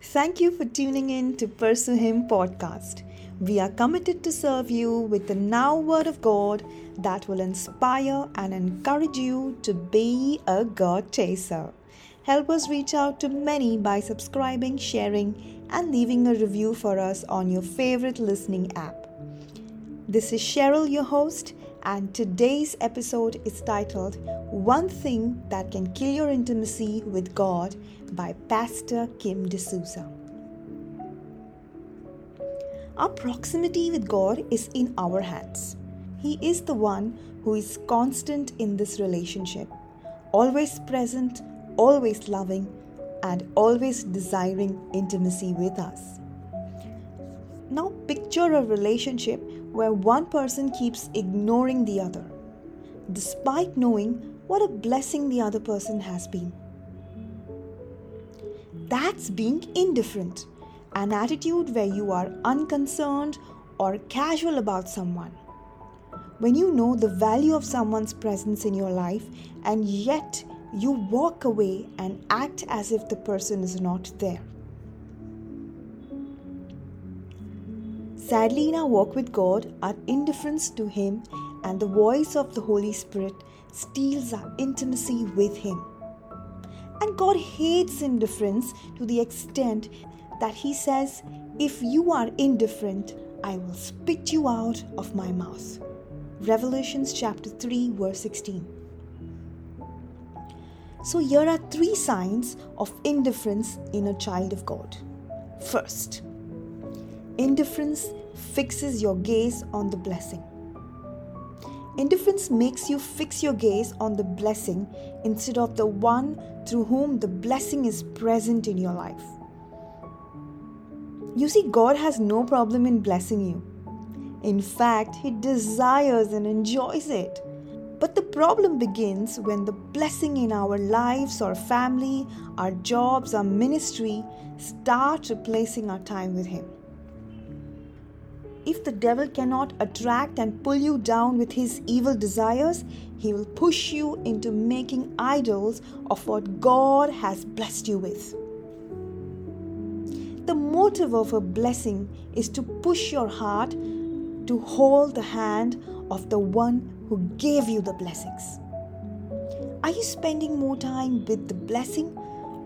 Thank you for tuning in to Pursue Him podcast. We are committed to serve you with the now word of God that will inspire and encourage you to be a God chaser. Help us reach out to many by subscribing, sharing, and leaving a review for us on your favorite listening app. This is Cheryl, your host, and today's episode is titled One Thing That Can Kill Your Intimacy with God by Pastor Kim D'Souza. Our proximity with God is in our hands. He is the one who is constant in this relationship, always present, always loving, and always desiring intimacy with us. Now, picture a relationship where one person keeps ignoring the other, despite knowing what a blessing the other person has been. That's being indifferent an attitude where you are unconcerned or casual about someone. When you know the value of someone's presence in your life and yet you walk away and act as if the person is not there. Sadly, in our walk with God, our indifference to Him and the voice of the Holy Spirit steals our intimacy with Him. And God hates indifference to the extent that he says, If you are indifferent, I will spit you out of my mouth. Revelations chapter 3, verse 16. So, here are three signs of indifference in a child of God. First, indifference fixes your gaze on the blessing. Indifference makes you fix your gaze on the blessing instead of the one through whom the blessing is present in your life. You see, God has no problem in blessing you. In fact, He desires and enjoys it. But the problem begins when the blessing in our lives, our family, our jobs, our ministry start replacing our time with Him. If the devil cannot attract and pull you down with his evil desires, he will push you into making idols of what God has blessed you with. The motive of a blessing is to push your heart to hold the hand of the one who gave you the blessings. Are you spending more time with the blessing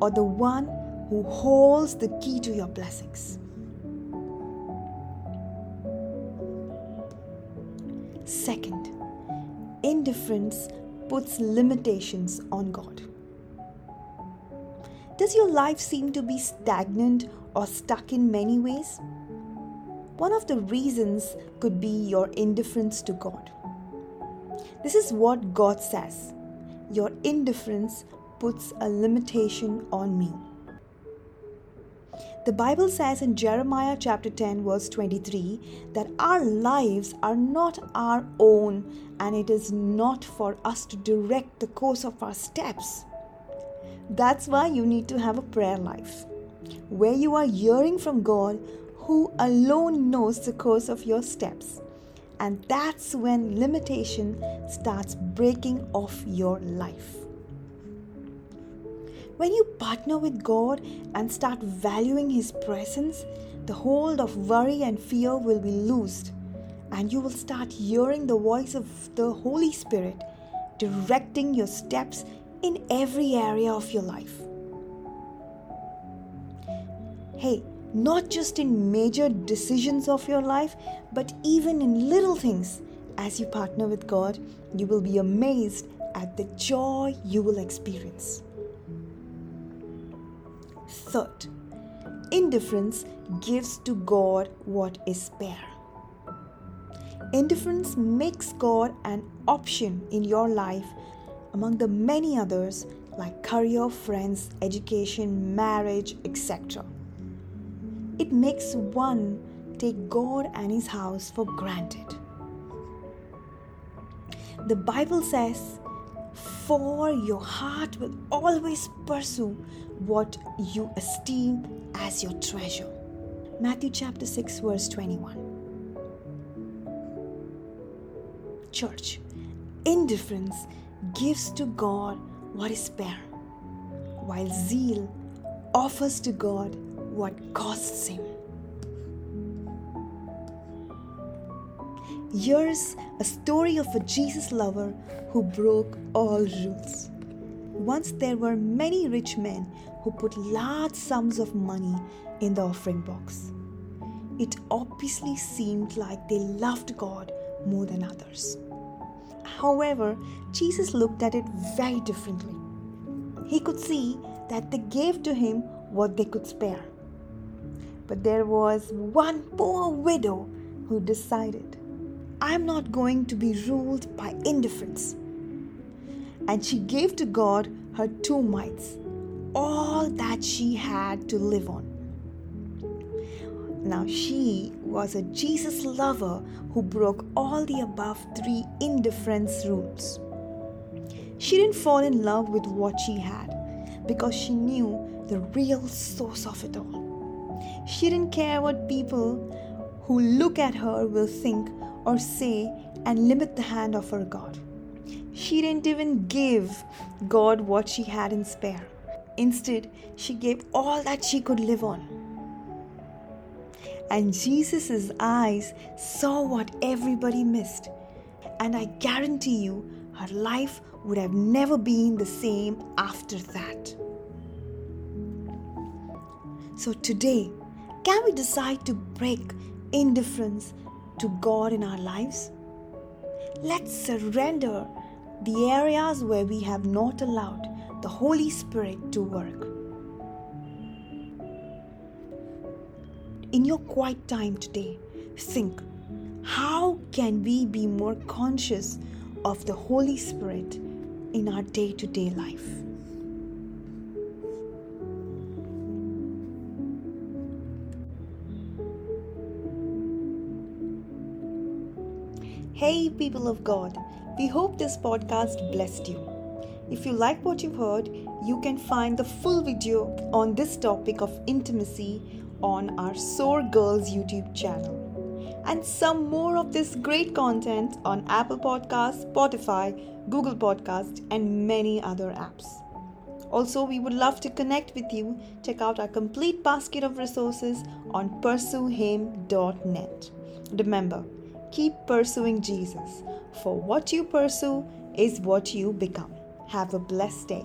or the one who holds the key to your blessings? Second, indifference puts limitations on God. Does your life seem to be stagnant or stuck in many ways? One of the reasons could be your indifference to God. This is what God says Your indifference puts a limitation on me. The Bible says in Jeremiah chapter 10, verse 23, that our lives are not our own and it is not for us to direct the course of our steps. That's why you need to have a prayer life where you are hearing from God who alone knows the course of your steps. And that's when limitation starts breaking off your life. When you partner with God and start valuing His presence, the hold of worry and fear will be loosed, and you will start hearing the voice of the Holy Spirit directing your steps in every area of your life. Hey, not just in major decisions of your life, but even in little things. As you partner with God, you will be amazed at the joy you will experience. Third, indifference gives to God what is spare. Indifference makes God an option in your life among the many others like career, friends, education, marriage, etc it makes one take God and His house for granted. The Bible says, For your heart will always pursue what you esteem as your treasure. Matthew chapter 6, verse 21. Church, indifference gives to God what is spare, while zeal offers to God what costs him. Here's a story of a Jesus lover who broke all rules. Once there were many rich men who put large sums of money in the offering box. It obviously seemed like they loved God more than others. However, Jesus looked at it very differently. He could see that they gave to him what they could spare. But there was one poor widow who decided I'm not going to be ruled by indifference. And she gave to God her two mites, all that she had to live on. Now, she was a Jesus lover who broke all the above three indifference rules. She didn't fall in love with what she had because she knew the real source of it all. She didn't care what people who look at her will think or say and limit the hand of her God. She didn't even give God what she had in spare. Instead, she gave all that she could live on. And Jesus' eyes saw what everybody missed. And I guarantee you, her life would have never been the same after that. So today, can we decide to break indifference to God in our lives? Let's surrender the areas where we have not allowed the Holy Spirit to work. In your quiet time today, think how can we be more conscious of the Holy Spirit in our day to day life? Hey, people of God, we hope this podcast blessed you. If you like what you've heard, you can find the full video on this topic of intimacy on our Soar Girls YouTube channel. And some more of this great content on Apple Podcasts, Spotify, Google Podcasts, and many other apps. Also, we would love to connect with you. Check out our complete basket of resources on pursuehim.net. Remember, keep pursuing Jesus, for what you pursue is what you become. Have a blessed day.